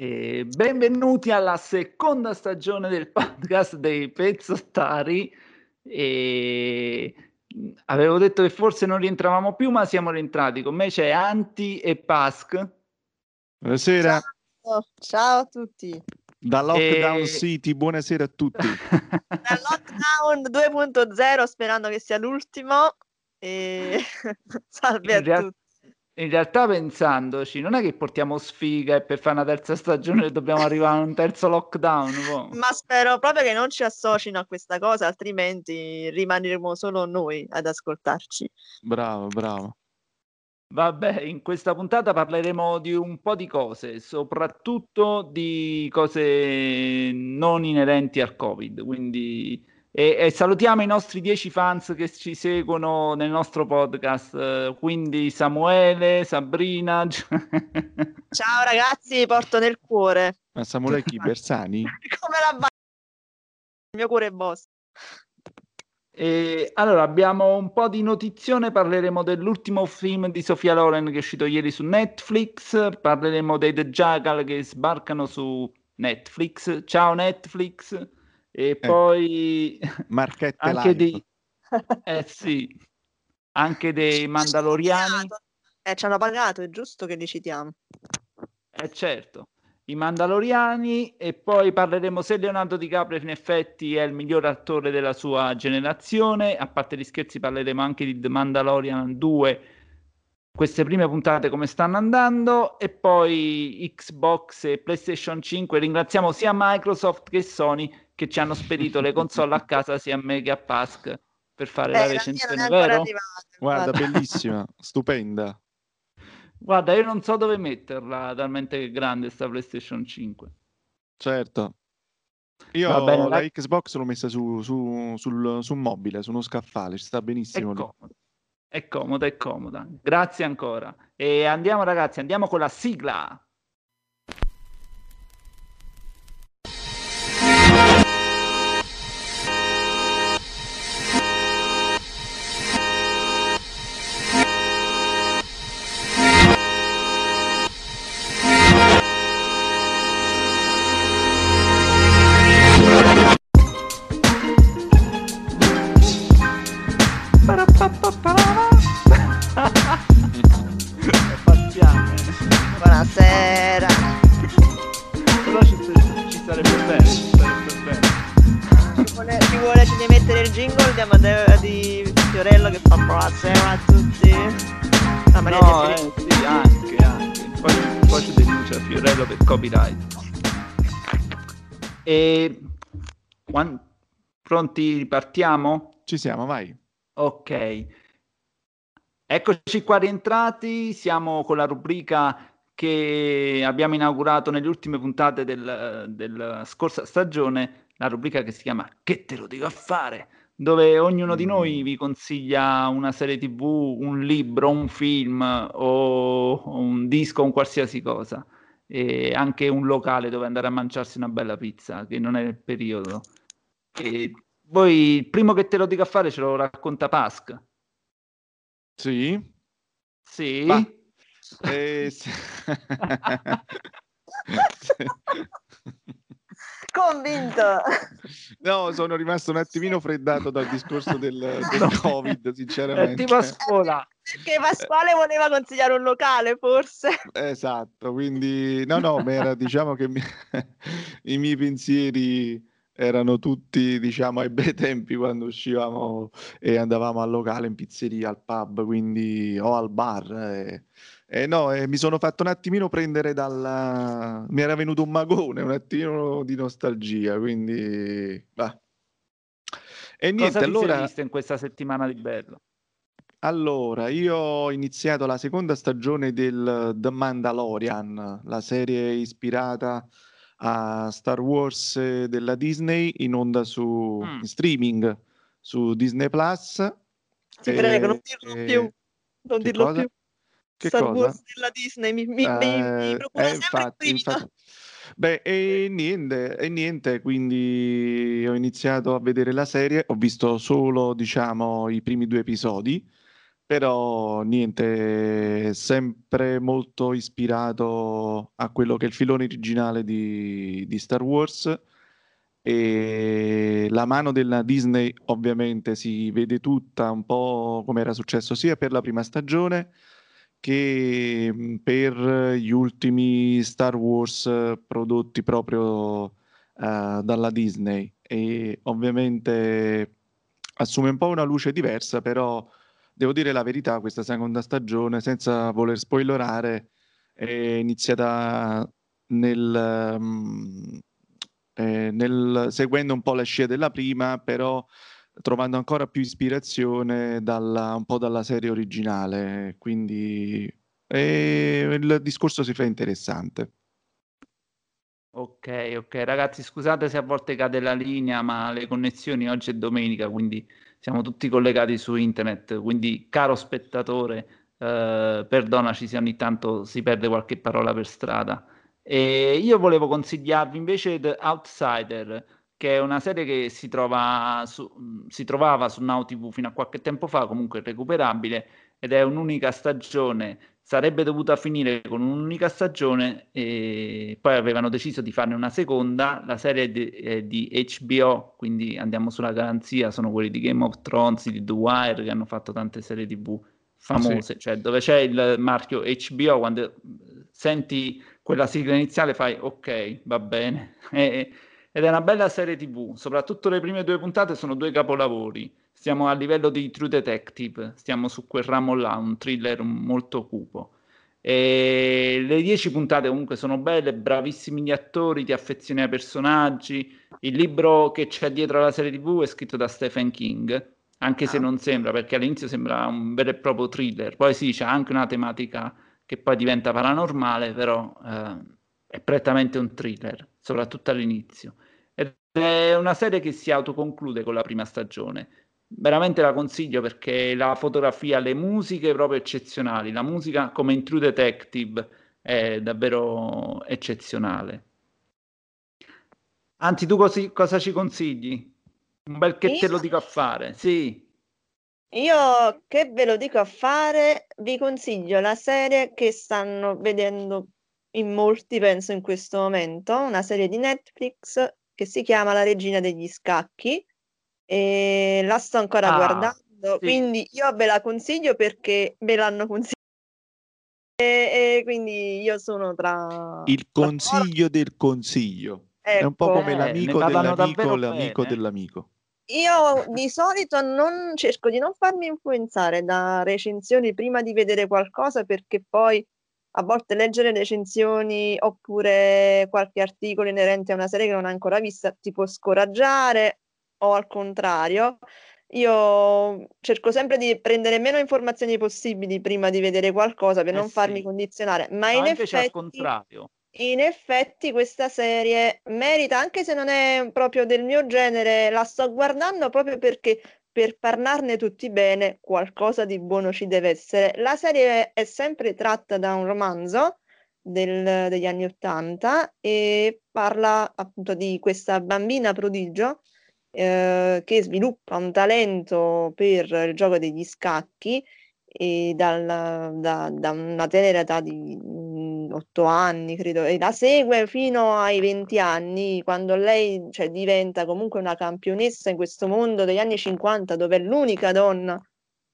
E benvenuti alla seconda stagione del podcast dei pezzottari. E avevo detto che forse non rientravamo più, ma siamo rientrati. Con me c'è Anti e Pask. Buonasera. Ciao, ciao a tutti. Da Lockdown E- City, buonasera a tutti. Dal lockdown 2.0 sperando che sia l'ultimo. E salve a real- tutti. In realtà pensandoci, non è che portiamo sfiga e per fare una terza stagione dobbiamo arrivare a un terzo lockdown. boh. Ma spero proprio che non ci associno a questa cosa, altrimenti rimaneremo solo noi ad ascoltarci. Bravo, bravo. Vabbè, in questa puntata parleremo di un po' di cose, soprattutto di cose non inerenti al Covid. Quindi, e, e salutiamo i nostri 10 fans che ci seguono nel nostro podcast, quindi Samuele, Sabrina. Ciao ragazzi, porto nel cuore. Ma Samuele chi? Bersani? Come la ba- Il mio cuore è vostro. E allora abbiamo un po' di notizione, parleremo dell'ultimo film di Sofia Loren che è uscito ieri su Netflix, parleremo dei The Jackal che sbarcano su Netflix. Ciao Netflix! E poi Marchette anche live. dei eh sì, anche dei Mandaloriani. Eh, ci hanno pagato, è giusto che li citiamo. Eh certo, i Mandaloriani e poi parleremo se Leonardo DiCaprio in effetti è il miglior attore della sua generazione, a parte gli scherzi parleremo anche di The Mandalorian 2, queste prime puntate come stanno andando e poi Xbox e PlayStation 5, ringraziamo sia Microsoft che Sony che ci hanno spedito le console a casa sia a me che a Pask per fare Eh, la la recensione, vero? arrivata. Guarda, guarda. bellissima, stupenda. Guarda, io non so dove metterla, talmente grande sta PlayStation 5. Certo. Io Va bene, la dai. Xbox l'ho messa su, su, sul, su un mobile, su uno scaffale, ci sta benissimo lì. È comoda, è comoda. Grazie ancora. E andiamo ragazzi, andiamo con la sigla. Quan- pronti, partiamo? Ci siamo, vai. Ok. Eccoci qua rientrati, siamo con la rubrica che abbiamo inaugurato nelle ultime puntate del- della scorsa stagione, la rubrica che si chiama Che te lo dico a fare? Dove ognuno di noi vi consiglia una serie TV, un libro, un film o o un disco, un qualsiasi cosa. E anche un locale dove andare a mangiarsi una bella pizza, che non è il periodo. E voi il primo che te lo dico a fare ce lo racconta Pasq. Sì? Sì? Va. Eh, sì. Convinto. No, sono rimasto un attimino freddato dal discorso del, del No. Covid, È sinceramente. tipo a scuola. Perché Pasquale voleva consigliare un locale, forse. Esatto, quindi no, no, ma era diciamo che mi- i miei pensieri erano tutti, diciamo, ai bei tempi quando uscivamo e andavamo al locale, in pizzeria, al pub, quindi o al bar. E, e no, e mi sono fatto un attimino prendere dalla... mi era venuto un magone, un attimino di nostalgia, quindi... bah. E niente, Cosa allora... visto in questa settimana di bello? Allora, io ho iniziato la seconda stagione del The Mandalorian, la serie ispirata a Star Wars eh, della Disney in onda su Mm. in streaming su Disney Plus. Ti prego, non E- dirlo e- più. Non dirlo cosa? più. Che Star cosa? Wars della Disney mi, mi, mi- mi Eh, procura eh, sempre infatti, infatti. Beh, e niente, e niente, quindi ho iniziato a vedere la serie, ho visto solo, diciamo, i primi due episodi, però niente, sempre molto ispirato a quello che è il filone originale di, di Star Wars. E la mano della Disney ovviamente si vede tutta un po' come era successo sia per la prima stagione che mh, per gli ultimi Star Wars prodotti proprio eh, dalla Disney. E ovviamente assume un po' una luce diversa, però devo dire la verità, questa seconda stagione, senza voler spoilerare, è iniziata nel, mm, eh, nel- seguendo un po' la scia della prima, però trovando ancora più ispirazione dalla- un po' dalla serie originale, quindi eh, il discorso si fa interessante. Ok, ok, ragazzi, scusate se a volte cade la linea, ma le connessioni oggi è domenica, quindi siamo tutti collegati su internet. Quindi, caro spettatore, eh, perdonaci se ogni tanto si perde qualche parola per strada. E io volevo consigliarvi invece The Outsider, che è una serie che si trova su- si trovava su Now TV fino a qualche tempo fa, comunque recuperabile, ed è un'unica stagione sarebbe dovuta finire con un'unica stagione e poi avevano deciso di farne una seconda. La serie di, è di HBO, quindi andiamo sulla garanzia, sono quelli di Game of Thrones, di The Wire, che hanno fatto tante serie TV famose, cioè dove c'è il marchio HBO, quando senti quella sigla iniziale fai ok, va bene. E- ed è una bella serie TV, soprattutto le prime due puntate sono due capolavori. Stiamo a livello di True Detective, stiamo su quel ramo là, un thriller molto cupo. E le dieci puntate comunque sono belle, bravissimi gli attori, ti affezioni ai personaggi. Il libro che c'è dietro alla serie TV è scritto da Stephen King, anche se non sembra, perché all'inizio sembra un vero e proprio thriller. Poi sì, c'è anche una tematica che poi diventa paranormale, però eh, è prettamente un thriller, soprattutto all'inizio. È una serie che si autoconclude con la prima stagione. Veramente la consiglio perché la fotografia, le musiche proprio eccezionali. La musica come in True Detective è davvero eccezionale. Anzi, tu cosi- cosa ci consigli? Un bel che te lo dico a fare. Sì. Io che ve lo dico a fare, vi consiglio la serie che stanno vedendo in molti, penso, in questo momento, una serie di Netflix che si chiama La regina degli scacchi e la sto ancora Ah, guardando, sì. quindi io ve la consiglio perché me l'hanno consigliata e, e quindi io sono tra Il tra consiglio del consiglio. È un po' Ecco. come Eh, l'amico dell'amico, l'amico bene. dell'amico. Io di solito non cerco di non farmi influenzare da recensioni prima di vedere qualcosa perché poi a volte leggere recensioni oppure qualche articolo inerente a una serie che non hai ancora vista ti può scoraggiare o al contrario. Io cerco sempre di prendere meno informazioni possibili prima di vedere qualcosa per Eh non farmi sì. condizionare, ma No, in effetti in effetti questa serie merita, anche se non è proprio del mio genere, la sto guardando proprio perché per parlarne tutti bene qualcosa di buono ci deve essere. La serie è sempre tratta da un romanzo del- degli anni Ottanta e parla appunto di questa bambina prodigio eh, che sviluppa un talento per il gioco degli scacchi e dal- da, da una tenera età di mm, otto anni, credo, e la segue fino ai 20 anni, quando lei, cioè, diventa comunque una campionessa in questo mondo degli anni 50, dove è l'unica donna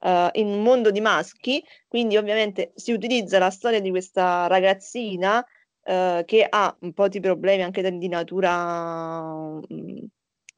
eh, in un mondo di maschi. Quindi, ovviamente, si utilizza la storia di questa ragazzina eh, che ha un po' di problemi anche de- di natura mm,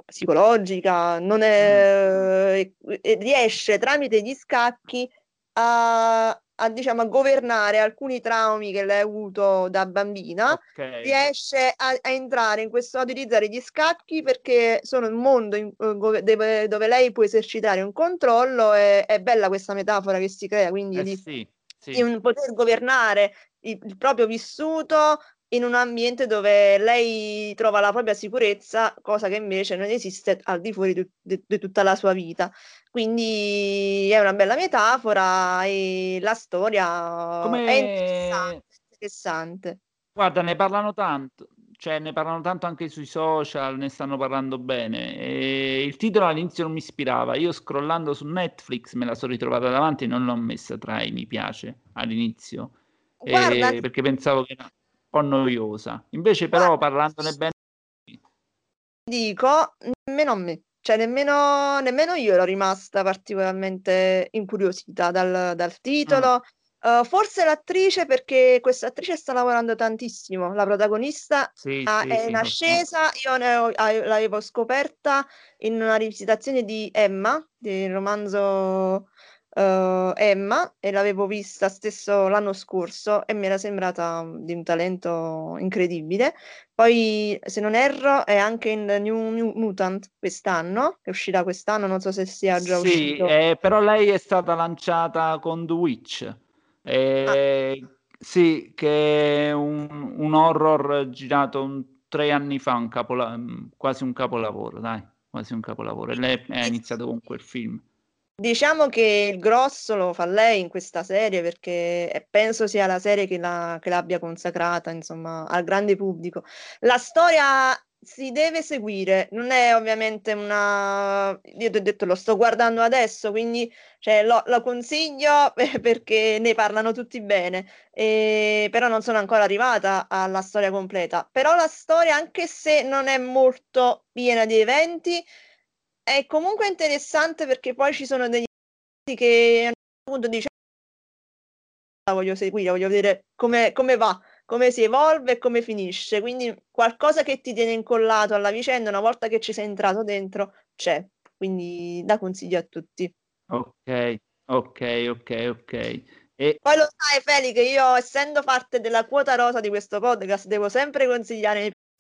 psicologica, non è, e- e riesce tramite gli scacchi a a, diciamo, a governare alcuni traumi che lei ha avuto da bambina, Ok. riesce a, a entrare in questo, a utilizzare gli scacchi perché sono un mondo in- eh, dove, dove lei può esercitare un controllo e è bella questa metafora che si crea, quindi Eh di, sì, sì. di poter governare il, il proprio vissuto in un ambiente dove lei trova la propria sicurezza, cosa che invece non esiste al di fuori di, di- di tutta la sua vita. Quindi è una bella metafora e la storia è Come... interessante. interessante. Guarda, ne parlano tanto, cioè ne parlano tanto anche sui social, ne stanno parlando bene. E il titolo all'inizio non mi ispirava. Io scrollando su Netflix me la sono ritrovata davanti e non l'ho messa tra i mi piace all'inizio, eh, Guarda, perché pensavo che era un po' noiosa. Invece però parlandone bene, dico, nemmeno a me, cioè nemmeno, nemmeno io ero rimasta particolarmente incuriosita dal, dal titolo. Uh, forse l'attrice, perché questa attrice sta lavorando tantissimo, la protagonista sì, ah, sì, è sì, in ascesa, io ho- l'avevo scoperta in una rivisitazione di Emma, del romanzo eh, Emma, e l'avevo vista stesso l'anno scorso e mi era sembrata mm, di un talento incredibile. Poi, se non erro, è anche in New, New Mutant quest'anno, che uscirà quest'anno, non so se sia già Sì, uscito. eh, però lei è stata lanciata con The Witch. Eh, Sì, che è un, un horror girato un- tre anni fa, un capola- quasi un capolavoro, dai, quasi un capolavoro. E lei ha iniziato con quel film. Diciamo che il grosso lo fa lei in questa serie perché penso sia la serie che, la- che l'abbia consacrata, insomma, al grande pubblico. La storia si deve seguire, non è ovviamente una... Io ti ho detto, lo sto guardando adesso, quindi cioè, lo, lo consiglio perché ne parlano tutti bene, e- però non sono ancora arrivata alla storia completa. Però la storia, anche se non è molto piena di eventi, è comunque interessante perché poi ci sono degli che a un certo punto dici la voglio seguire, voglio vedere come, come va, come si evolve e come finisce. Quindi qualcosa che ti tiene incollato alla vicenda, una volta che ci sei entrato dentro, c'è. Quindi da consiglio a tutti. Ok, ok, ok, ok. E Poi lo sai, Feli, che io, essendo parte della quota rosa di questo podcast, devo sempre consigliare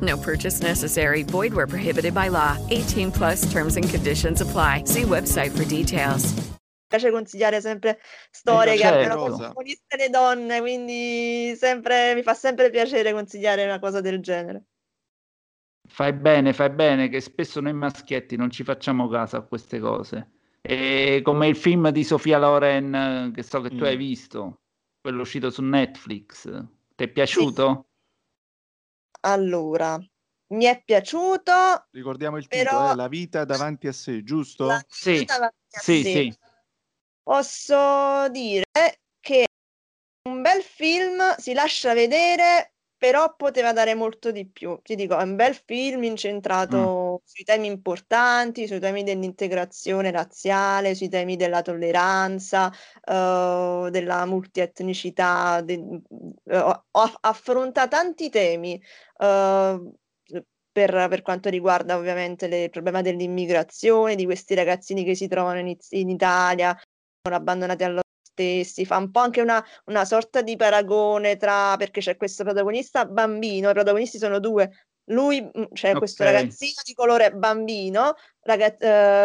No purchase necessary. Void where prohibited by law. 18 plus terms and conditions apply. See website for details. piace consigliare sempre storie che certo. abbiano protagoniste le donne, quindi sempre, mi fa sempre piacere consigliare una cosa del genere. fai bene, fai bene, che spesso noi maschietti non ci facciamo caso a queste cose. E come il film di Sofia Loren, eh, che so che tu Mm. hai visto, quello uscito su Netflix, ti è piaciuto? Allora, mi è piaciuto Ricordiamo il Però- titolo, è La vita davanti a sé, giusto? la Sì, vita davanti a sì, sé. sì. Posso dire che è un bel film, si lascia vedere, però poteva dare molto di più. Ti dico, è un bel film incentrato sui temi importanti, sui temi dell'integrazione razziale, sui temi della tolleranza, eh, della multietnicità, de- ho- affronta tanti temi. eh, per, per quanto riguarda ovviamente le- il problema dell'immigrazione, di questi ragazzini che si trovano in, in Italia, sono abbandonati a loro stessi, fa un po' anche una, una sorta di paragone tra, perché c'è questo protagonista bambino, i protagonisti sono due, lui, mm, c'è questo Ok. ragazzino di colore bambino, raga-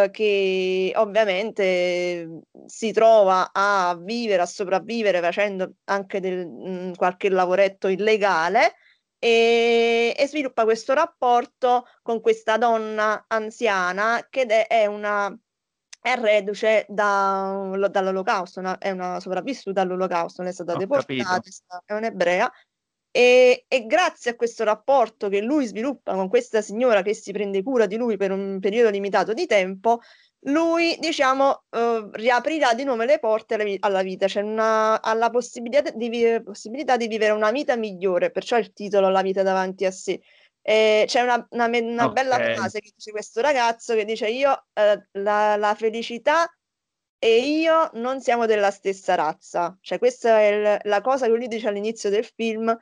eh, che ovviamente mm, si trova a vivere, a sopravvivere facendo anche del, mm, qualche lavoretto illegale e, e sviluppa questo rapporto con questa donna anziana che è, è una è reduce da- dall'olocausto, una- è una sopravvissuta all'olocausto, non è stata Ho deportata, è è un'ebrea. E, e grazie a questo rapporto che lui sviluppa con questa signora che si prende cura di lui per un periodo limitato di tempo, lui, diciamo, eh, riaprirà di nuovo le porte alla, alla vita, cioè una, ha la possibilità di, possibilità di vivere una vita migliore, perciò il titolo La vita davanti a sé. E c'è una, una una bella Ok. frase che dice questo ragazzo che dice io eh, la, la felicità e io non siamo della stessa razza. Cioè questa è il- la cosa che lui dice all'inizio del film,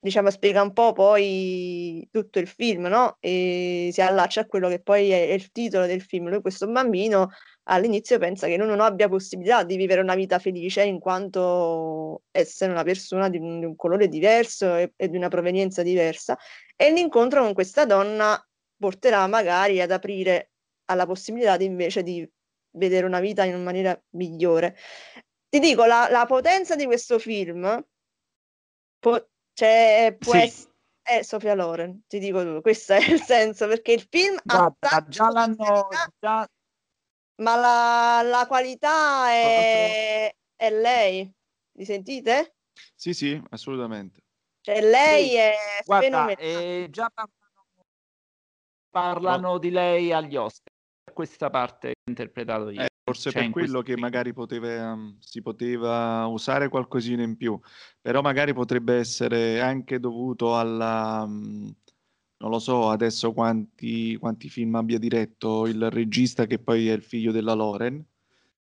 diciamo spiega un po' poi tutto il film, no? E si allaccia a quello che poi è, è il titolo del film. Lui questo bambino all'inizio pensa che non abbia possibilità di vivere una vita felice in quanto essere una persona di un, di un colore diverso e, e di una provenienza diversa e l'incontro con questa donna porterà magari ad aprire alla possibilità di invece di vedere una vita in una maniera migliore. Ti dico, la, la potenza di questo film po- cioè, può Sì. essere... È Sofia Loren, ti dico tu, questo è il senso, perché il film ha Guarda, già l'hanno già ma la, la qualità è, è lei. Mi sentite? Sì, sì, assolutamente. Cioè, lei Sì, è guarda, fenomenale. eh, già parlano, parlano di lei agli Oscar. Questa parte interpretato io. Eh, forse cioè, per quello che magari poteva, mm, si poteva usare qualcosina in più, però magari potrebbe essere anche dovuto alla, mm, non lo so adesso quanti, quanti film abbia diretto il regista che poi è il figlio della Loren,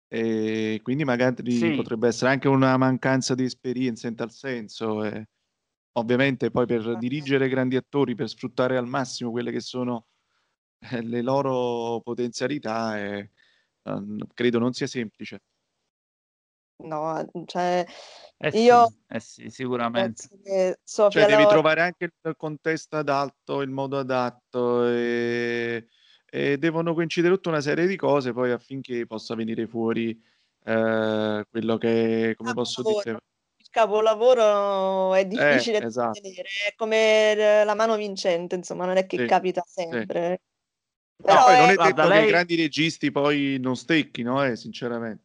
e quindi magari Sì. potrebbe essere anche una mancanza di esperienza in tal senso. e ovviamente poi per dirigere grandi attori, per sfruttare al massimo quelle che sono eh, le loro potenzialità, eh, ehm, credo non sia semplice. No, cioè, Eh sì, io eh sì, sicuramente. penso che Sofia Cioè devi Loren trovare anche il contesto adatto, il modo adatto e, e devono coincidere tutta una serie di cose poi affinché possa venire fuori eh, quello che, come posso dire, capolavoro. Il capolavoro è difficile da esatto. ottenere, è come la mano vincente, insomma, non è che Sì, capita sì. sempre. No, Però poi non è- è Guarda, detto che i lei- grandi registi poi non stecchino, eh, sinceramente.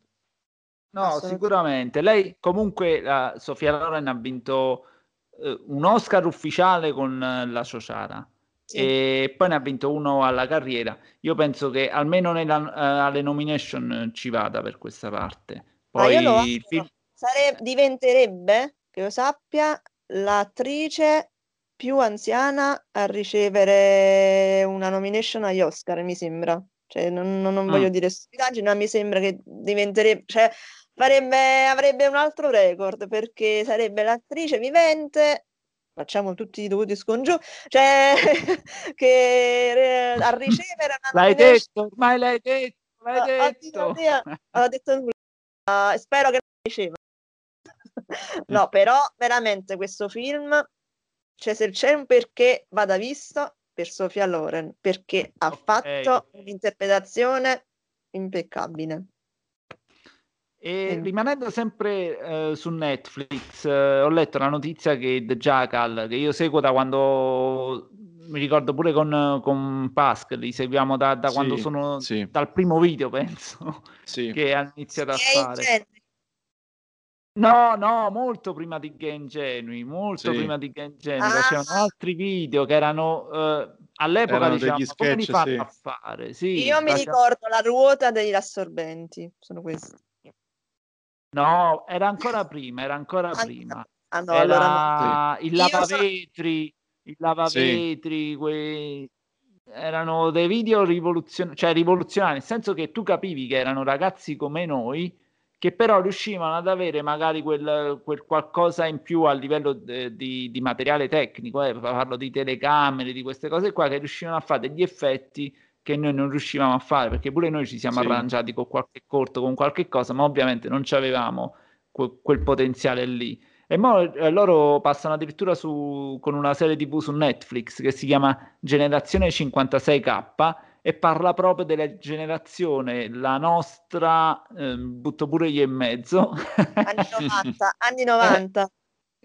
No, sicuramente. Lei comunque, la Sofia Loren ha vinto eh, un Oscar ufficiale con eh, La Ciociara Sì. e poi ne ha vinto uno alla carriera. Io penso che almeno nella- eh, alle nomination eh, ci vada per questa parte. Poi il film... Sare- diventerebbe, che lo sappia, l'attrice più anziana a ricevere una nomination agli Oscar, mi sembra. Cioè, non, non- non voglio Mm. dire stupidaggini, ma mi sembra che diventerebbe, cioè, farebbe, avrebbe un altro record perché sarebbe l'attrice vivente. Facciamo tutti i dovuti scongiù, cioè che eh, a ricevere una L'hai detto, ormai l'hai detto, l'hai Ah, oddio detto. non ho detto nulla. Ah, spero che non riceva. No, però veramente questo film, cioè se c'è un perché vada visto per Sofia Loren, perché ha Ok, fatto un'interpretazione impeccabile. E Mm. rimanendo sempre eh, su Netflix, eh, ho letto la notizia che The Jackal, che io seguo da quando mi ricordo pure con, con Pascal, li seguiamo da, da quando Sì, sono sì, dal primo video, penso, sì. che ha iniziato a fare. No, no, molto prima di Gay Ingenui, molto Sì. prima di Gay Ingenui, Ah, facevano altri video che erano eh, all'epoca Erano degli "Ma come li sketch, fanno sì. a fare? Sì, io mi ricordo la ruota degli assorbenti, sono questi. No, era ancora prima, era ancora prima. Ah no, allora no. Era il lavavetri, il lavavetri, quei... erano dei video rivoluzionari, cioè rivoluzionari, nel senso che tu capivi che erano ragazzi come noi, che però riuscivano ad avere magari quel, quel qualcosa in più a livello de- di, di materiale tecnico, eh, parlo di telecamere, di queste cose qua, che riuscivano a fare degli effetti che noi non riuscivamo a fare, perché pure noi ci siamo Sì. arrangiati con qualche corto, con qualche cosa, ma ovviamente non avevamo quel potenziale lì. E mo, eh, loro passano addirittura su, con una serie TV su Netflix che si chiama Generazione 56K e parla proprio della generazione, la nostra, ehm, butto pure io in mezzo, Anni 90, anni 90.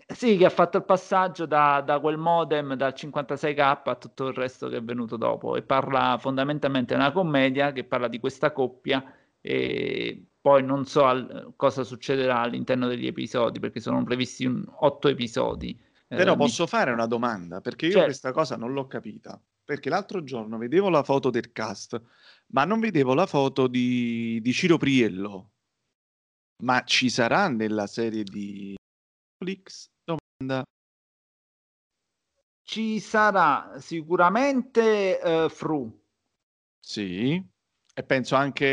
sì, che ha fatto il passaggio da, da quel modem dal 56k a tutto il resto che è venuto dopo e parla fondamentalmente di una commedia che parla di questa coppia e poi non so al- cosa succederà all'interno degli episodi perché sono previsti un- otto episodi. eh, Però di- posso fare una domanda, perché io Certo. questa cosa non l'ho capita. Perché l'altro giorno vedevo la foto del cast, ma non vedevo la foto di, di Ciro Priello. Ma ci sarà nella serie di Netflix? Domanda. ci sarà sicuramente uh, Fru. Sì, e penso anche,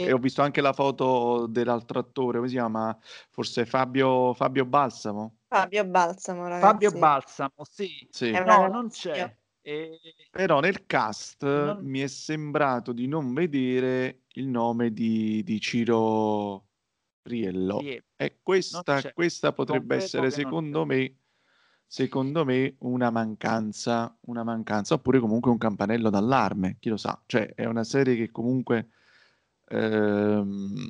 e... e... ho visto anche la foto dell'altro attore, come si chiama? Forse Fabio, Fabio Balsamo. Fabio Balsamo, ragazzi. Fabio Balsamo, sì. sì. No, non c'è. E... Però nel cast non... mi è sembrato di non vedere il nome di, di Ciro Riello. Sì. E questa, questa potrebbe essere, secondo me, secondo me, una mancanza, una mancanza, oppure comunque un campanello d'allarme, chi lo sa. Cioè, è una serie che comunque ehm,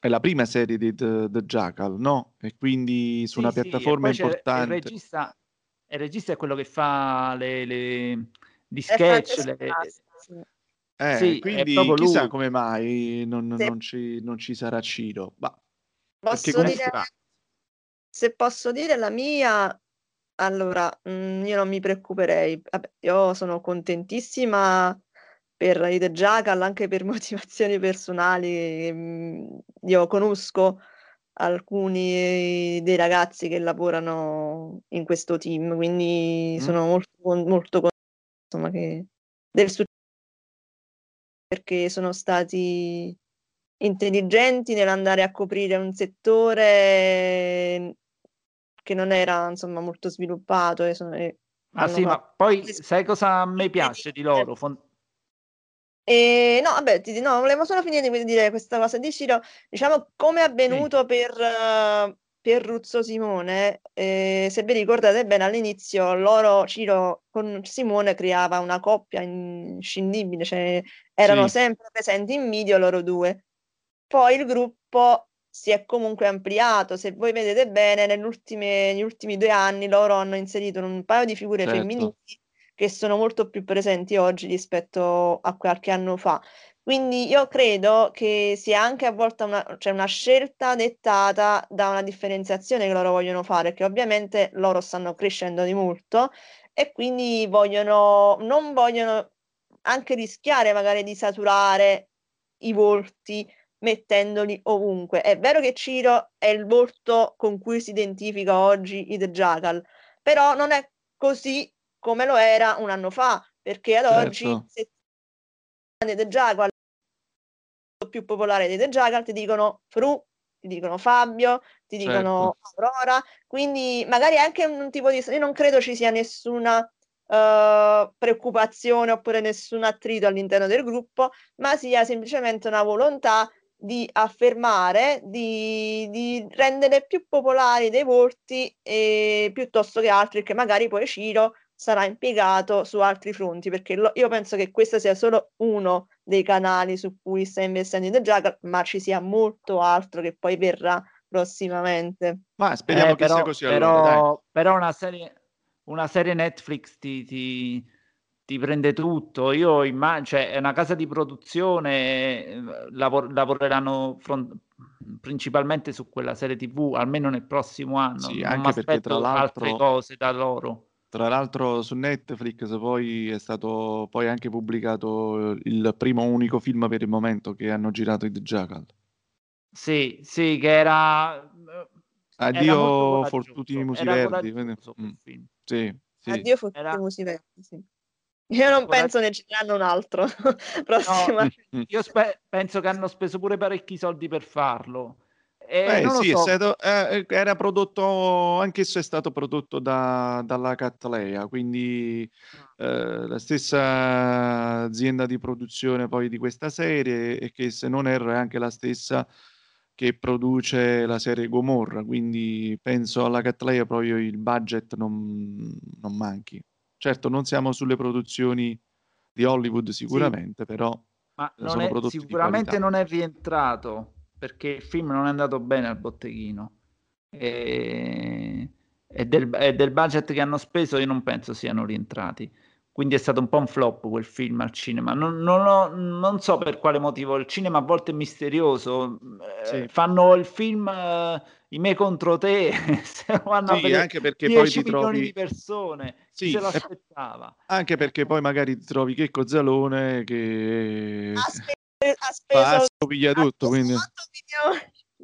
è la prima serie di The, The Jackal, no? E quindi su sì, una piattaforma sì, importante. Il regista, il regista, è quello che fa le, le di sketch. Le, eh, sì, quindi chissà lui. come mai non, sì. non, ci, non, ci, sarà Ciro. Ma, posso dire, se posso dire la mia, allora mh, mm, io non mi preoccuperei. Vabbè, io sono contentissima per i The Jackal anche per motivazioni personali. Mh, mm, io conosco alcuni dei ragazzi che lavorano in questo team, quindi mm. sono molto, molto contenta insomma, che, del successo perché sono stati intelligenti nell'andare a coprire un settore che non era insomma molto sviluppato e sono, e ah sì, ma poi sai cosa a me piace di loro? Fon- e no, vabbè, ti, no, volevo solo finire di dire questa cosa di Ciro. Diciamo come è avvenuto sì. per, uh, per Ruzzo Simone, eh, se vi ricordate bene all'inizio loro, Ciro con Simone creava una coppia inscindibile, cioè erano sì. sempre presenti in video loro due. Poi il gruppo si è comunque ampliato, se voi vedete bene negli ultimi due anni loro hanno inserito un paio di figure certo. femminili che sono molto più presenti oggi rispetto a qualche anno fa. Quindi io credo che sia anche a volte una, cioè una scelta dettata da una differenziazione che loro vogliono fare, che ovviamente loro stanno crescendo di molto e quindi vogliono, non vogliono anche rischiare magari di saturare i volti mettendoli ovunque. È vero che Ciro è il volto con cui si identifica oggi i The Jackal, però non è così come lo era un anno fa, perché ad certo. oggi se The Jackal più popolare dei The Jackal ti dicono Fru, ti dicono Fabio, ti dicono certo. Aurora, quindi magari anche un tipo di... Io non credo ci sia nessuna uh, preoccupazione oppure nessun attrito all'interno del gruppo, ma sia semplicemente una volontà di affermare, di, di rendere più popolari dei volti eh, piuttosto che altri, che magari poi Ciro sarà impiegato su altri fronti, perché lo, io penso che questo sia solo uno dei canali su cui sta investendo The Juggle, ma ci sia molto altro che poi verrà prossimamente. Ma speriamo eh, che però, sia così. Però, allora, però una, serie, una serie Netflix ti, ti, ti prende tutto. Io immagino, cioè, è una casa di produzione, eh, lavor- lavoreranno front- principalmente su quella serie TV, almeno nel prossimo anno. Sì, non anche perché tra l'altro altre cose da loro. Tra l'altro su Netflix poi è stato poi anche pubblicato il primo unico film per il momento che hanno girato i The Jackal. Sì, sì, che era... Addio Fortuti Musi Verdi. Mm. Sì, sì. Addio Fortuti era... Musi Verdi, sì. Io non penso ne citeranno un altro no, io spe- penso che hanno speso pure parecchi soldi per farlo. Eh, Beh, sì, so. stato, eh, era prodotto, anch'esso è stato prodotto da, dalla Cattleya, quindi eh, la stessa azienda di produzione poi di questa serie e che se non erro è anche la stessa che produce la serie Gomorra, quindi penso alla Cattleya proprio il budget non, non manchi. Certo, non siamo sulle produzioni di Hollywood sicuramente, sì. però Ma non è, sicuramente non è rientrato perché il film non è andato bene al botteghino e, e, del, e del budget che hanno speso io non penso siano rientrati quindi è stato un po' un flop quel film al cinema. Non, non, ho, non, so per quale motivo, il cinema a volte è misterioso. Eh, sì. Eh, fanno il film uh, I me contro te, se vanno sì, a vedere anche perché 10 poi ti milioni trovi... di persone, sì, se lo aspettava. Anche perché poi magari ti trovi Checco Zalone che... Aspe- ha speso... Tutto, quindi...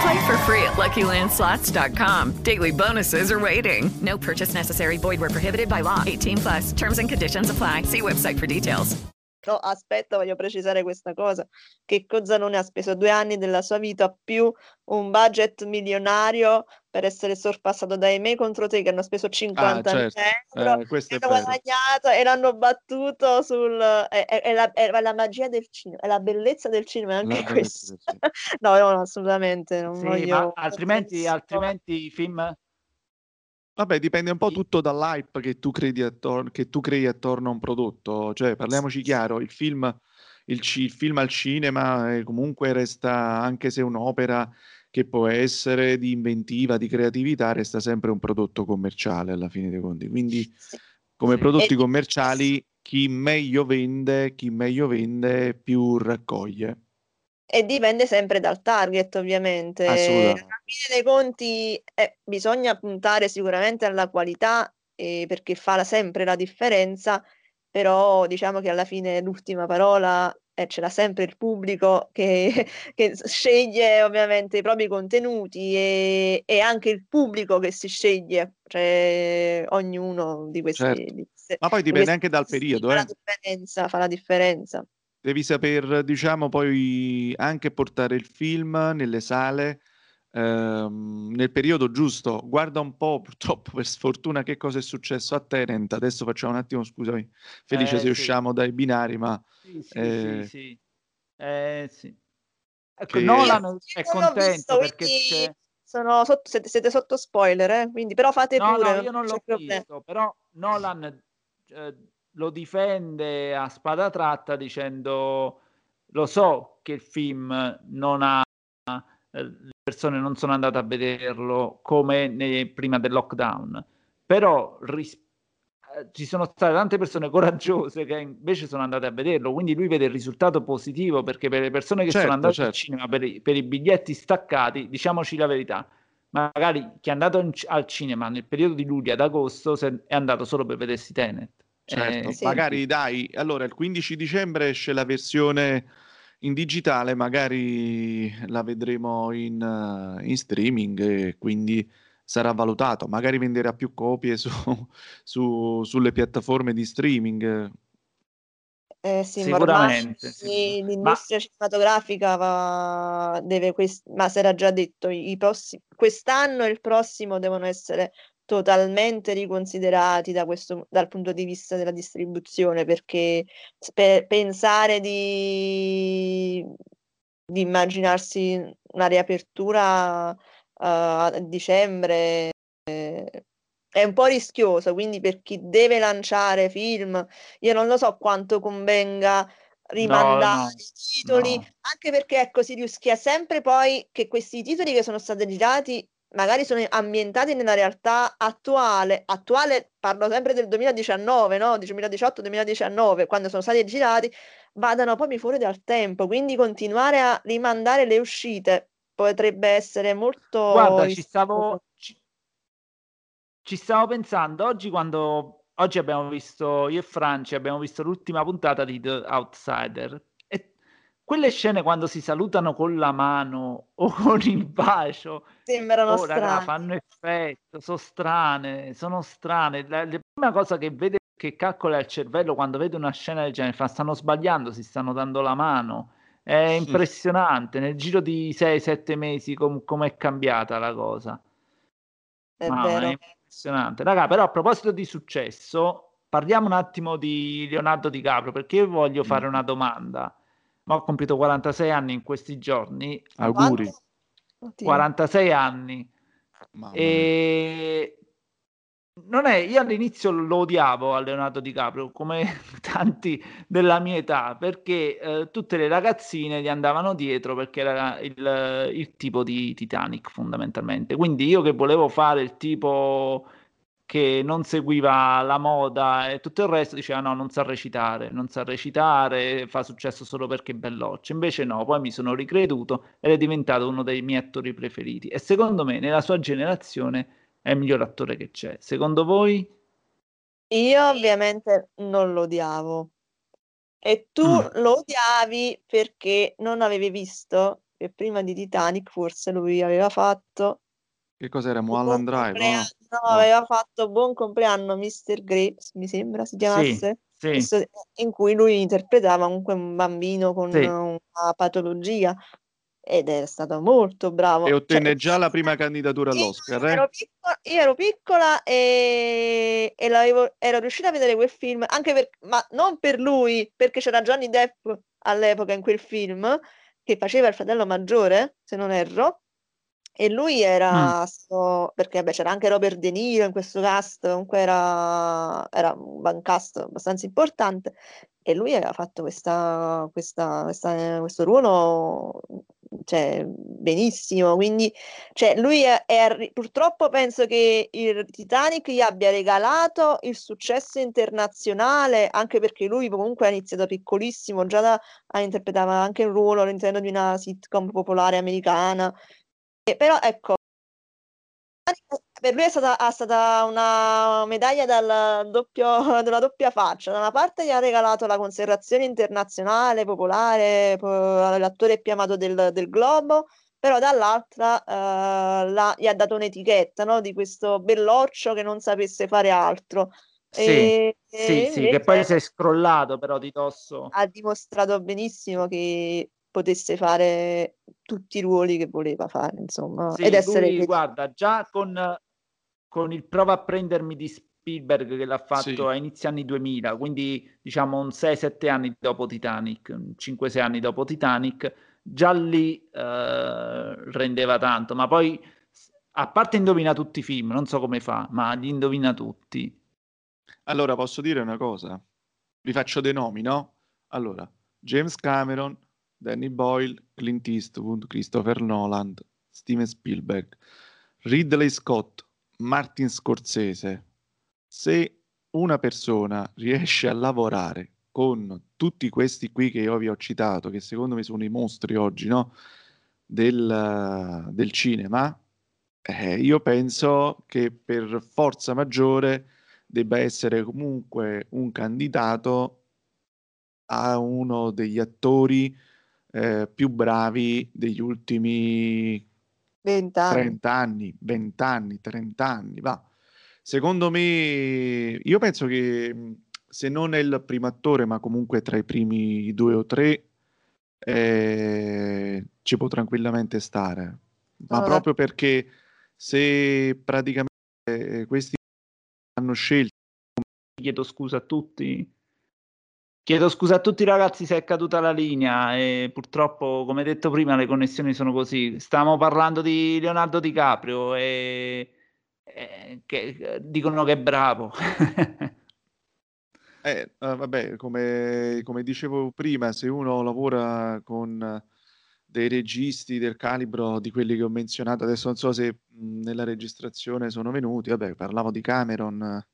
Play for free at LuckyLandSlots.com. Daily bonuses are waiting. No purchase necessary. Void where prohibited by law. 18 plus. Terms and conditions apply. See website for details. No, aspetta, voglio precisare questa cosa. Che Cozzanone ha speso due anni della sua vita più un budget milionario per essere sorpassato dai Me contro te che hanno speso 50 Ah, certo. euro Eh, questo e è hanno vero. guadagnato e l'hanno battuto sul... È, è- è la, è la magia del cinema, è la bellezza del cinema, anche La questo. No, no, assolutamente, non Sì, voglio... ma altrimenti, altrimenti i film... Vabbè, dipende un po' tutto dall'hype che tu credi attor- che tu crei attorno a un prodotto. Cioè, parliamoci chiaro, il film, il, ci- il film al cinema eh, comunque resta, anche se un'opera che può essere di inventiva, di creatività, resta sempre un prodotto commerciale alla fine dei conti. Quindi, come prodotti commerciali, chi meglio vende, chi meglio vende, più raccoglie. E dipende sempre dal target, ovviamente. Alla fine dei conti eh, bisogna puntare sicuramente alla qualità, eh, perché fa la- sempre la differenza, però diciamo che alla fine l'ultima parola eh, ce l'ha sempre il pubblico che, che sceglie ovviamente i propri contenuti e, e anche il pubblico che si sceglie, cioè ognuno di questi... Certo. di Ma poi di dipende questi anche dal periodo, fa la eh. differenza, fa la differenza. Devi saper, diciamo, poi anche portare il film nelle sale ehm, nel periodo giusto. Guarda un po', purtroppo, per sfortuna, che cosa è successo a Tenant. Adesso facciamo un attimo, scusami, Felice, Eh, se sì. usciamo dai binari, ma Sì, sì, eh, sì, sì. Eh, sì. Ecco, che- Nolan è contento visto, perché c'è... sono sotto- siete, siete sotto spoiler, eh? Quindi, però fate No, pure, no, io non l'ho visto, però Nolan eh, lo difende a spada tratta dicendo lo so che il film non ha le persone non sono andate a vederlo come ne- prima del lockdown, però ris- eh, ci sono state tante persone coraggiose che invece sono andate a vederlo, quindi lui vede il risultato positivo perché per le persone che Certo, sono andate al certo. cinema per i, per i biglietti staccati, diciamoci la verità, magari chi è andato in- al cinema nel periodo di luglio ad agosto se- è andato solo per vedersi Tenet. certo, Eh, sì. magari dai, allora il 15 dicembre esce la versione in digitale, magari la vedremo in, in streaming e quindi sarà valutato, magari venderà più copie su, su- sulle piattaforme di streaming. Eh sì, ormai Sicuramente, sicur- ma l'industria cinematografica va, deve, quest- ma si era già detto, i prossi- quest'anno e il prossimo devono essere totalmente riconsiderati da questo, dal punto di vista della distribuzione, perché pe- pensare di, di immaginarsi una riapertura eh, a dicembre eh, è un po' rischioso, quindi per chi deve lanciare film, io non lo so quanto convenga no, rimandare no, i titoli, no. anche perché ecco, si rischia sempre poi che questi titoli che sono stati girati magari sono ambientati nella realtà attuale, attuale parlo sempre del 2019, no? 2018-2019, quando sono stati girati, vadano proprio fuori dal tempo, quindi continuare a rimandare le uscite potrebbe essere molto Guarda, ci stavo, ci, ci stavo pensando oggi quando oggi abbiamo visto io e Franci abbiamo visto l'ultima puntata di The Outsider quelle scene quando si salutano con la mano o con il bacio Sembrano oh raga fanno effetto sono strane sono strane la, la prima cosa che vede che calcola il cervello quando vede una scena del genere fa stanno sbagliando si stanno dando la mano è impressionante nel giro di 6-7 mesi com- com'è cambiata la cosa È Mamma, vero. è impressionante. Raga, però a proposito di successo, parliamo un attimo di Leonardo DiCaprio, perché io voglio fare Mm. una domanda. Ma ho compiuto 46 anni in questi giorni. Auguri. Oddio. 46 anni. Mamma E non è, io all'inizio lo odiavo a Leonardo DiCaprio, come tanti della mia età, perché eh, tutte le ragazzine gli andavano dietro perché era il, il tipo di Titanic fondamentalmente. Quindi io che volevo fare il tipo che non seguiva la moda e tutto il resto, diceva no, non sa recitare, non sa recitare, fa successo solo perché è belloccio. Invece no, poi mi sono ricreduto ed è diventato uno dei miei attori preferiti. E secondo me, nella sua generazione, è il miglior attore che c'è. Secondo voi? Io ovviamente non lo odiavo. E tu Mm. lo odiavi perché non avevi visto che prima di Titanic forse lui aveva fatto Che cos'era? Mulholland Drive? no? No. aveva fatto Buon compleanno Mr. Graves, mi sembra si Sì, chiamasse, sì, Questo- in cui lui interpretava comunque un bambino con sì. una patologia ed è stato molto bravo. E Cioè, ottenne già la prima candidatura io all'Oscar, ero eh? piccola, io ero piccola e, e ero riuscita a vedere quel film, anche per, ma non per lui, perché c'era Johnny Depp all'epoca in quel film, che faceva il fratello maggiore, se non erro, e lui Mm. era, sto- perché vabbè, c'era anche Robert De Niro in questo cast, comunque era, era un cast abbastanza importante, e lui aveva fatto questa, questa, questa- questo ruolo cioè, benissimo, quindi cioè, lui è, è purtroppo penso che il Titanic gli abbia regalato il successo internazionale, anche perché lui comunque ha iniziato piccolissimo, già da, interpretava anche il ruolo all'interno di una sitcom popolare americana. E però ecco, per lui è stata, è stata una medaglia dal doppio, della doppia faccia. Da una parte gli ha regalato la conservazione internazionale, popolare, po- l'attore più amato del, del globo, però dall'altra eh, la- gli ha dato un'etichetta, no, Di questo belloccio che non sapesse fare altro. Sì, E, sì, e sì, che poi si è scrollato però di dosso. ha dimostrato benissimo che potesse fare tutti i ruoli che voleva fare, insomma, Sì, ed essere lui, guarda, già con, con il Prova a prendermi di Spielberg che l'ha fatto Sì. a inizio anni 2000, quindi diciamo un 6-7 anni dopo Titanic, 5-6 anni dopo Titanic, già lì eh, rendeva tanto, ma poi a parte indovina tutti i film, non so come fa, ma li indovina tutti. Allora, posso dire una cosa? Vi faccio dei nomi, no? Allora, James Cameron, Danny Boyle, Clint Eastwood, Christopher Nolan, Steven Spielberg, Ridley Scott, Martin Scorsese. Se una persona riesce a lavorare con tutti questi qui che io vi ho citato, che secondo me sono i mostri oggi, no? Del, del cinema, eh, io penso che per forza maggiore debba essere comunque un candidato a uno degli attori eh, più bravi degli ultimi Vent'anni. 30 anni, 20 anni, 30 anni, va. Secondo me, io penso che se non è il primo attore, ma comunque tra i primi due o tre, eh, ci può tranquillamente stare. Ma Sono proprio perché se praticamente eh, questi hanno scelto Chiedo scusa a tutti. Chiedo scusa a tutti ragazzi se è caduta la linea e purtroppo, come detto prima, le connessioni sono così. Stavamo parlando di Leonardo DiCaprio e, e che dicono che è bravo. Eh, eh, vabbè, come, come dicevo prima, se uno lavora con dei registi del calibro di quelli che ho menzionato, adesso non so se nella registrazione sono venuti, vabbè, parlavo di Cameron,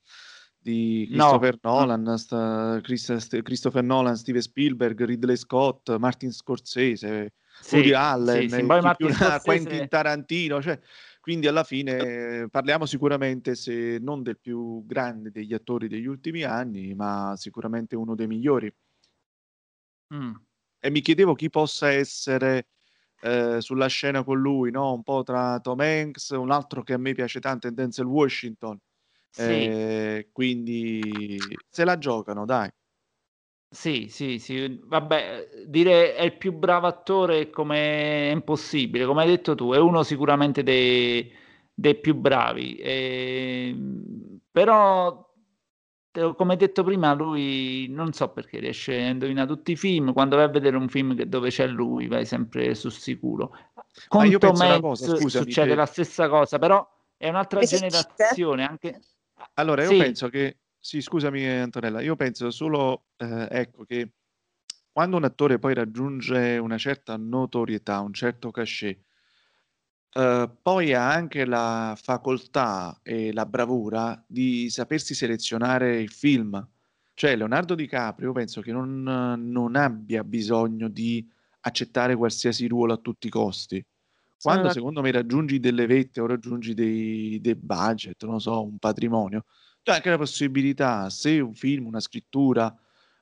di No, Christopher Nolan, sta- Chris- st- Christopher Nolan, Steven Spielberg, Ridley Scott, Martin Scorsese, Sì, Woody sì, Allen, sì, chi Martin Scorsese- Quentin Tarantino, cioè, quindi alla fine eh, parliamo sicuramente, se non del più grande degli attori degli ultimi anni, ma sicuramente uno dei migliori. Mm. E mi chiedevo chi possa essere eh, sulla scena con lui, no? Un po' tra Tom Hanks, un altro che a me piace tanto è Denzel Washington. Sì. Eh, quindi se la giocano, dai. Sì, sì, sì, vabbè, dire è il più bravo attore come è impossibile, come hai detto tu, è uno sicuramente dei, dei più bravi, ehm, però te- come detto prima, lui non so perché riesce a indovinare tutti i film. Quando vai a vedere un film dove c'è lui, vai sempre sul sicuro. Ma io Con Tom Hanks succede che- la stessa cosa, però è un'altra sentite? generazione. Anche... Allora, io Sì. penso che, sì, scusami Antonella, io penso solo, eh, ecco, che quando un attore poi raggiunge una certa notorietà, un certo cachet, eh, poi ha anche la facoltà e la bravura di sapersi selezionare il film. Cioè, Leonardo DiCaprio penso che non, non abbia bisogno di accettare qualsiasi ruolo a tutti i costi. Quando secondo me raggiungi delle vette o raggiungi dei, dei budget, non so, un patrimonio, c'è anche la possibilità, se un film, una scrittura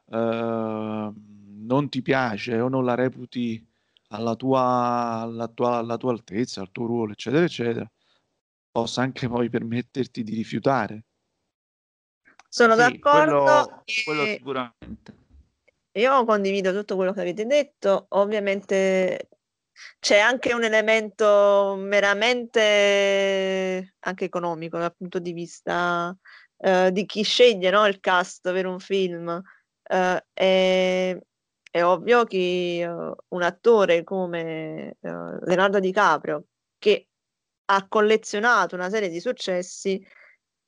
eh, non ti piace o non la reputi alla tua, alla tua, alla tua altezza, al tuo ruolo, eccetera, eccetera, possa anche poi permetterti di rifiutare. Sono Sì, d'accordo. quello, quello sicuramente. Io condivido tutto quello che avete detto. Ovviamente c'è anche un elemento meramente anche economico dal punto di vista eh, di chi sceglie, no, il cast per un film. Eh, è, è ovvio che eh, un attore come Leonardo DiCaprio, che ha collezionato una serie di successi,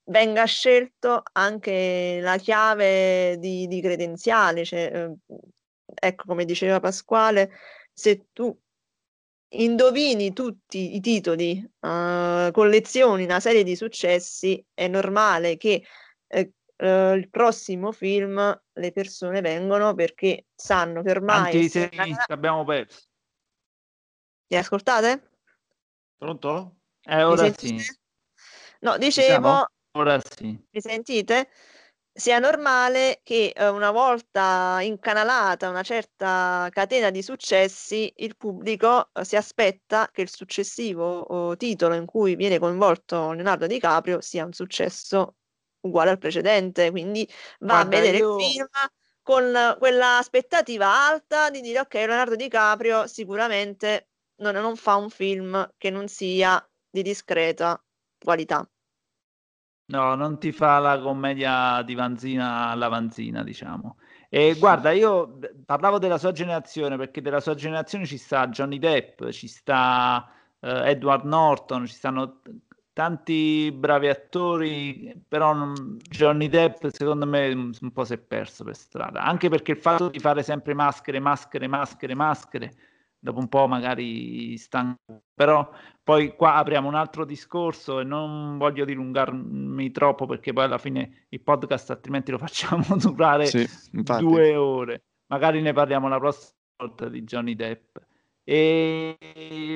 venga scelto anche la chiave di, di credenziali. Cioè, ecco, come diceva Pasquale, se tu indovini tutti i titoli, eh, collezioni una serie di successi, è normale che eh, eh, il prossimo film le persone vengono perché sanno che ormai Anti, se sì, una- abbiamo perso. Mi ascoltate? Pronto? Eh, ora sì? No, dicevo, ora sì. mi sentite? Sia normale che eh, una volta incanalata una certa catena di successi, il pubblico eh, si aspetta che il successivo oh, titolo in cui viene coinvolto Leonardo DiCaprio sia un successo uguale al precedente, quindi va a Guarda, vedere io- il film con quella aspettativa alta di dire ok, Leonardo DiCaprio sicuramente non, non fa un film che non sia di discreta qualità. No, non ti fa la commedia di Vanzina alla Vanzina, diciamo. E guarda, io parlavo della sua generazione perché della sua generazione ci sta Johnny Depp, ci sta eh, Edward Norton, ci stanno tanti bravi attori, però non- Johnny Depp secondo me un po' si è perso per strada, anche perché il fatto di fare sempre maschere, maschere, maschere, maschere, dopo un po' magari stanca. Però poi qua apriamo un altro discorso e non voglio dilungarmi troppo perché poi alla fine il podcast altrimenti lo facciamo durare Sì, due ore. Magari ne parliamo la prossima volta di Johnny Depp. E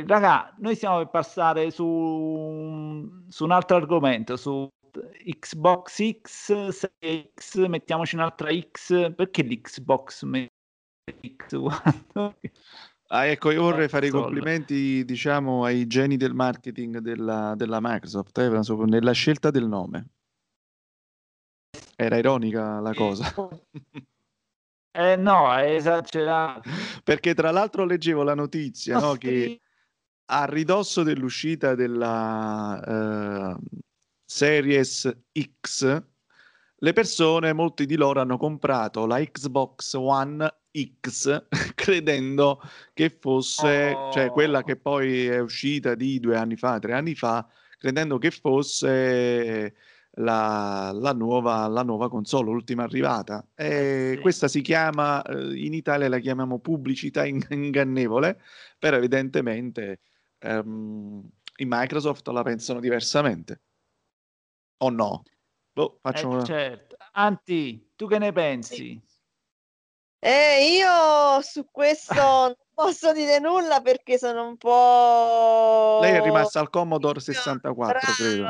raga, noi stiamo per passare su, un- su un altro argomento, su Xbox X, Serie X, mettiamoci un'altra X, perché l'Xbox X quando- Ah, ecco, io vorrei fare i complimenti, diciamo, ai geni del marketing della, della Microsoft, eh, nella scelta del nome. Era ironica la cosa. Eh no, è esagerato. Perché tra l'altro leggevo la notizia, no, Sì. che a ridosso dell'uscita della eh, Series X, le persone, molti di loro hanno comprato la Xbox One X credendo che fosse, cioè quella che poi è uscita di due anni fa, tre anni fa, credendo che fosse la, la nuova, la nuova console, l'ultima arrivata. E sì. Questa si chiama, eh, in Italia la chiamiamo pubblicità in- ingannevole, però evidentemente ehm, in Microsoft la pensano diversamente. O no? Boh, faccio Eh, una- certo. Anti, tu che ne pensi? Eh, io su questo posso dire nulla perché sono un po'... Lei è rimasta al Commodore 64, Brava, credo. no,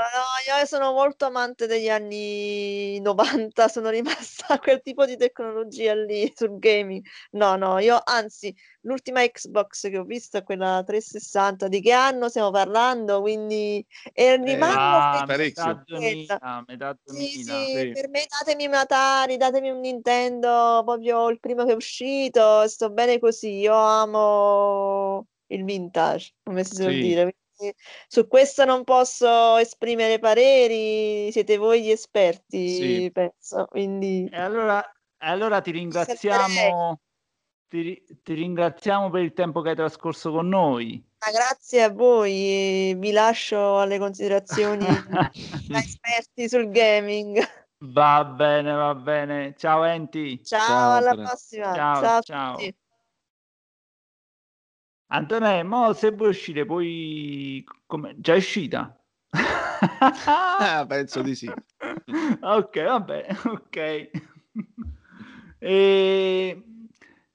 io sono molto amante degli anni 90, sono rimasta a quel tipo di tecnologia lì sul gaming. No, no, io anzi, l'ultima Xbox che ho visto è quella 360. Di che anno stiamo parlando? Quindi e rimango Ah, parecchio. metà felice. 2000, metà Sì, 2000. sì, sì. per me datemi un Atari, datemi un Nintendo, proprio il primo che è uscito, sto bene così, io amo il vintage, come si suol Sì. dire, su questo non posso esprimere pareri, siete voi gli esperti, Sì. penso. Quindi E allora, allora ti ringraziamo, ti, ti ringraziamo per il tempo che hai trascorso con noi. Ma grazie a voi, vi lascio alle considerazioni da esperti sul gaming. Va bene, va bene. Ciao Enti. Ciao, alla prossima. Ciao, Ciao a ciao. Antonè, mo se vuoi uscire, poi come... già è uscita? Ah, penso di sì. Ok, vabbè, ok. E...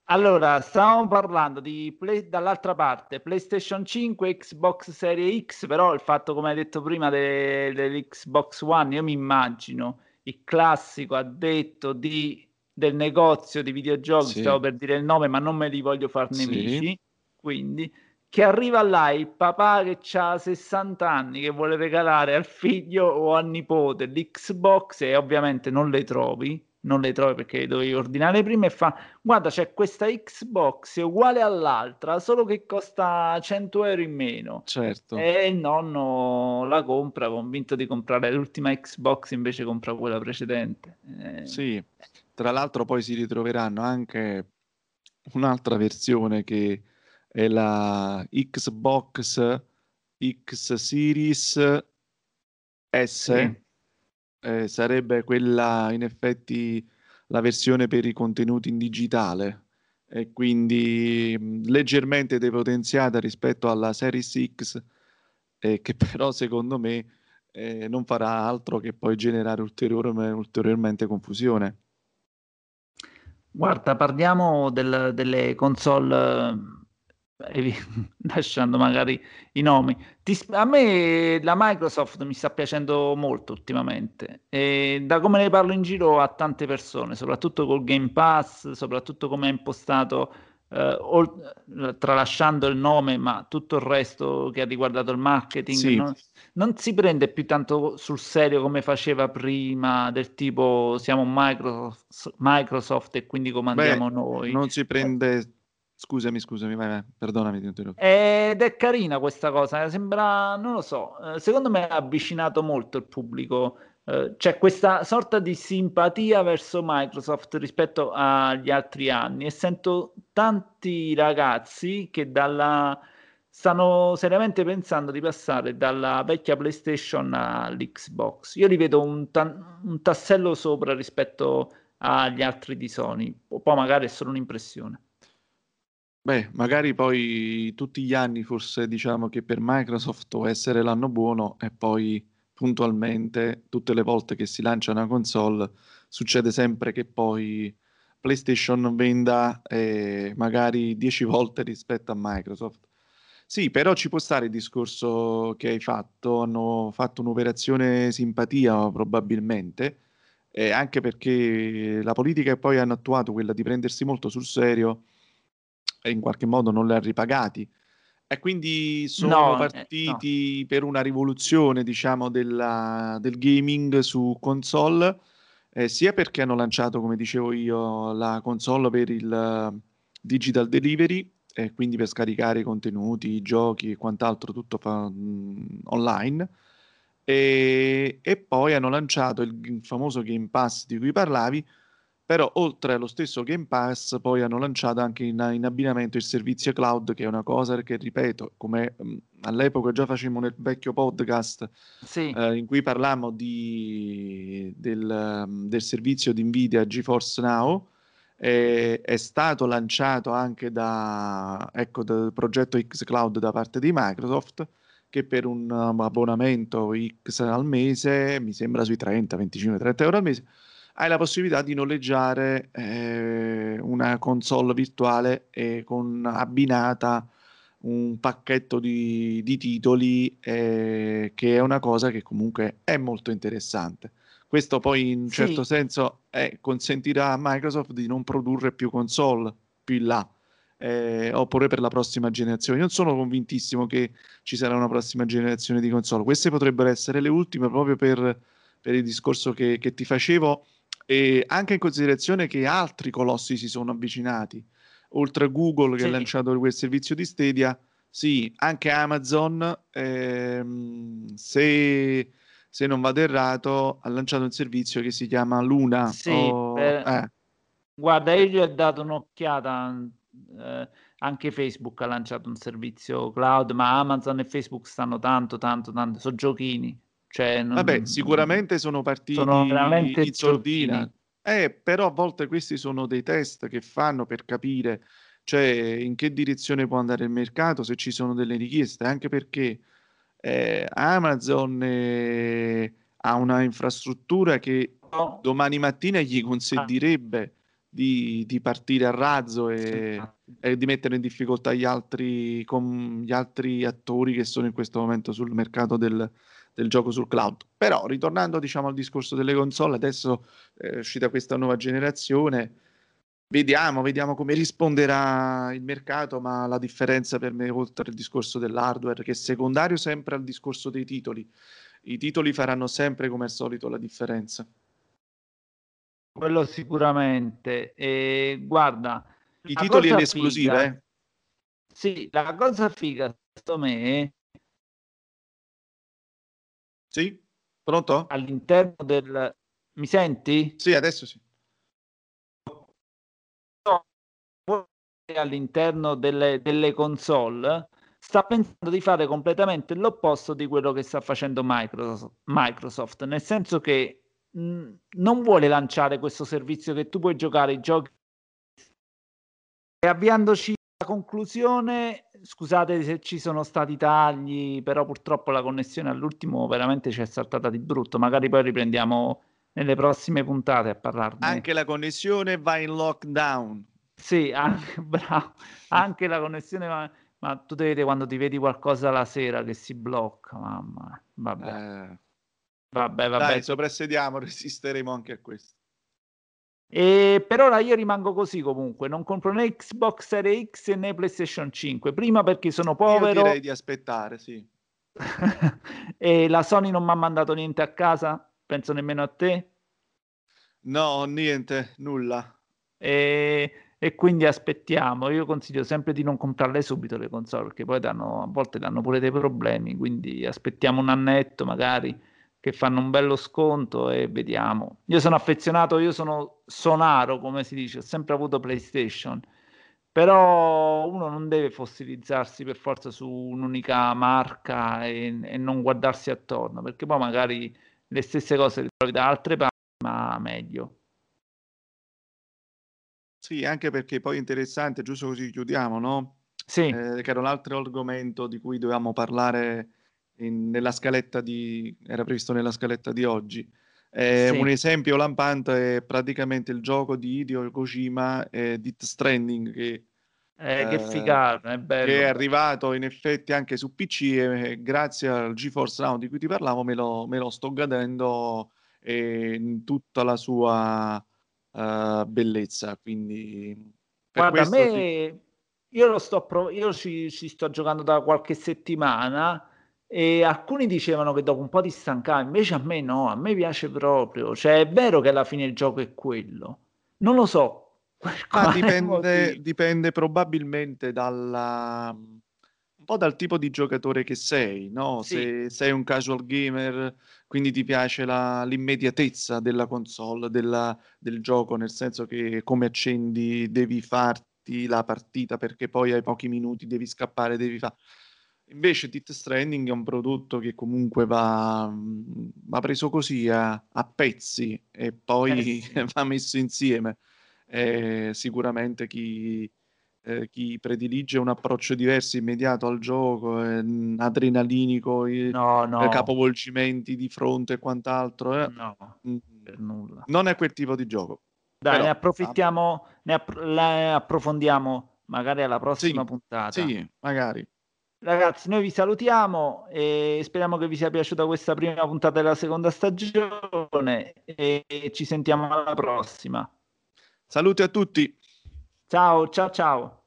Allora, stavamo parlando di Play- dall'altra parte PlayStation 5, Xbox Serie X, però il fatto, come hai detto prima, de- dell'Xbox One, io mi immagino il classico addetto di- del negozio di videogiochi, Sì. stavo per dire il nome, ma non me li voglio far Sì. Quindi che arriva là il papà che ha 60 anni che vuole regalare al figlio o al nipote l'Xbox e ovviamente non le trovi, non le trovi perché dovevi ordinare prima e fa guarda c'è questa Xbox uguale all'altra solo che costa 100 euro in meno Certo. e il nonno la compra convinto di comprare l'ultima Xbox invece compra quella precedente. Eh, Sì, tra l'altro poi si ritroveranno anche un'altra versione che è la Xbox X Series S, Sì. eh, sarebbe quella in effetti la versione per i contenuti in digitale e quindi mh, leggermente depotenziata rispetto alla Series X, eh, che però secondo me eh, non farà altro che poi generare ulteriore- ulteriormente confusione. Guarda, parliamo del- delle console, lasciando magari i nomi. A me la Microsoft mi sta piacendo molto ultimamente e da come ne parlo in giro a tante persone, soprattutto col Game Pass, soprattutto come è impostato, eh, ol- tralasciando il nome, ma tutto il resto che ha riguardato il marketing, Sì. no? non si prende più tanto sul serio come faceva prima, del tipo siamo Microsoft, Microsoft e quindi comandiamo Beh, noi. non si prende... Scusami, scusami, vai, vai, perdonami, ti interrompo. Ed è carina questa cosa, sembra, non lo so, eh, secondo me ha avvicinato molto il pubblico. eh, c'è questa sorta di simpatia verso Microsoft rispetto agli altri anni e sento tanti ragazzi che dalla, stanno seriamente pensando di passare dalla vecchia PlayStation all'Xbox. Io li vedo un, ta- un tassello sopra rispetto agli altri di Sony, o poi magari è solo un'impressione. Beh, magari poi tutti gli anni forse diciamo che per Microsoft può essere l'anno buono e poi puntualmente tutte le volte che si lancia una console succede sempre che poi PlayStation venda eh, magari 10 volte rispetto a Microsoft. Sì, però ci può stare il discorso che hai fatto, hanno fatto un'operazione simpatia probabilmente, eh, anche perché la politica che poi hanno attuato, quella di prendersi molto sul serio, e in qualche modo non li ha ripagati. E quindi sono No, eh, no. partiti per una rivoluzione, diciamo, della- del gaming su console, eh, sia perché hanno lanciato, come dicevo io, la console per il eh, digital delivery, e quindi per scaricare i contenuti, i giochi e quant'altro, tutto fa- mh, online. E, e poi hanno lanciato il, il famoso Game Pass di cui parlavi, però oltre allo stesso Game Pass poi hanno lanciato anche in, in abbinamento il servizio cloud, che è una cosa che, ripeto, come mh, all'epoca già facemmo nel vecchio podcast Sì. eh, in cui parlammo di, del, um, del servizio di Nvidia GeForce Now, eh, è stato lanciato anche da, ecco, dal progetto xCloud da parte di Microsoft, che per un um, abbonamento X al mese, mi sembra sui 30, 25, 30 euro al mese, hai la possibilità di noleggiare eh, una console virtuale e con abbinata un pacchetto di, di titoli eh, che è una cosa che comunque è molto interessante. Questo poi in un Sì. certo senso eh, consentirà a Microsoft di non produrre più console più in là, eh, oppure per la prossima generazione. Io non sono convintissimo che ci sarà una prossima generazione di console. Queste potrebbero essere le ultime proprio per, per il discorso che, che ti facevo e anche in considerazione che altri colossi si sono avvicinati. Oltre a Google che ha Sì. lanciato quel servizio di Stadia, Sì, anche Amazon, ehm, se, se non vado errato, ha lanciato un servizio che si chiama Luna. Sì, o- per- eh, guarda, io gli ho dato un'occhiata, eh, anche Facebook ha lanciato un servizio cloud, ma Amazon e Facebook stanno tanto, tanto, tanto, sono giochini. Cioè, non- Vabbè, sicuramente sono partiti sono veramente in sordina. Eh, però a volte questi sono dei test che fanno per capire, cioè, in che direzione può andare il mercato, se ci sono delle richieste, anche perché eh, Amazon eh, ha una infrastruttura che domani mattina gli consentirebbe di, di partire a razzo e, e di mettere in difficoltà gli altri, con gli altri attori che sono in questo momento sul mercato del, del gioco sul cloud. Però, ritornando diciamo al discorso delle console, adesso è uscita questa nuova generazione, vediamo, vediamo come risponderà il mercato, ma la differenza per me, oltre il discorso dell'hardware, che è secondario sempre al discorso dei titoli, i titoli faranno sempre come al solito la differenza. Quello sicuramente. E guarda, I titoli in esclusiva, figa- eh? Sì, la cosa figa, secondo me, Sì? Pronto? all'interno del... Mi senti? Sì, adesso sì. all'interno delle, delle console sta pensando di fare completamente l'opposto di quello che sta facendo Microsoft, Microsoft, nel senso che mh, non vuole lanciare questo servizio che tu puoi giocare i giochi e avviandoci alla conclusione, scusate se ci sono stati tagli, però purtroppo la connessione all'ultimo veramente ci è saltata di brutto, magari poi riprendiamo nelle prossime puntate a parlarne. Anche la connessione va in lockdown. Sì, anche, bravo, anche la connessione, ma, ma tu vedere quando ti vedi qualcosa la sera che si blocca, mamma. Vabbè, Eh, vabbè, vabbè. dai, soprassediamo, resisteremo anche a questo. E per ora io rimango così comunque, non compro né Xbox Series X né PlayStation 5, prima perché sono Io povero direi di aspettare, sì. e la Sony non mi ha mandato niente a casa, penso nemmeno a te. No, niente, nulla. E, e quindi aspettiamo. Io consiglio sempre di non comprarle subito le console perché poi danno, a volte danno pure dei problemi. Quindi aspettiamo un annetto magari che fanno un bello sconto e vediamo. Io sono affezionato, io sono sonaro, come si dice, ho sempre avuto PlayStation. Però uno non deve fossilizzarsi per forza su un'unica marca e, e non guardarsi attorno, perché poi magari le stesse cose le trovi da altre parti, ma meglio. Sì, anche perché poi è interessante, giusto così chiudiamo, no? Sì. Eh, che era un altro argomento di cui dovevamo parlare in- nella scaletta di, era previsto nella scaletta di oggi. Eh, Sì. Un esempio lampante è praticamente il gioco di Hideo Kojima, eh, Death Stranding, che, Eh, che eh, figata, è bello. che è arrivato in effetti anche su PC e eh, grazie al GeForce Now di cui ti parlavo me lo, me lo sto godendo eh, in tutta la sua eh, bellezza. Quindi Guarda, me io lo sto prov- io ci, ci sto giocando da qualche settimana e alcuni dicevano che dopo un po' ti stancava, invece a me no, a me piace proprio. Cioè, è vero che alla fine il gioco è quello. Non lo so. quale dipende, dipende probabilmente dalla, un po' dal tipo di giocatore che sei, no? Sì. Se sei un casual gamer, quindi ti piace la- l'immediatezza della console, della- del gioco, nel senso che come accendi devi farti la partita perché poi hai pochi minuti, devi scappare, devi fare. Invece Death Stranding è un prodotto che comunque va, va preso così a, a pezzi e poi Eh sì. va messo insieme. Eh, sicuramente chi, eh, chi predilige un approccio diverso, immediato al gioco, eh, adrenalinico, No, eh, no, capovolgimenti di fronte e quant'altro, eh, no, non è quel tipo di gioco. Dai, Però, ne approfittiamo, ne app- approfondiamo magari alla prossima Sì, puntata. sì, magari. Ragazzi, noi vi salutiamo e speriamo che vi sia piaciuta questa prima puntata della seconda stagione e ci sentiamo alla prossima. Saluti a tutti. Ciao, ciao, ciao.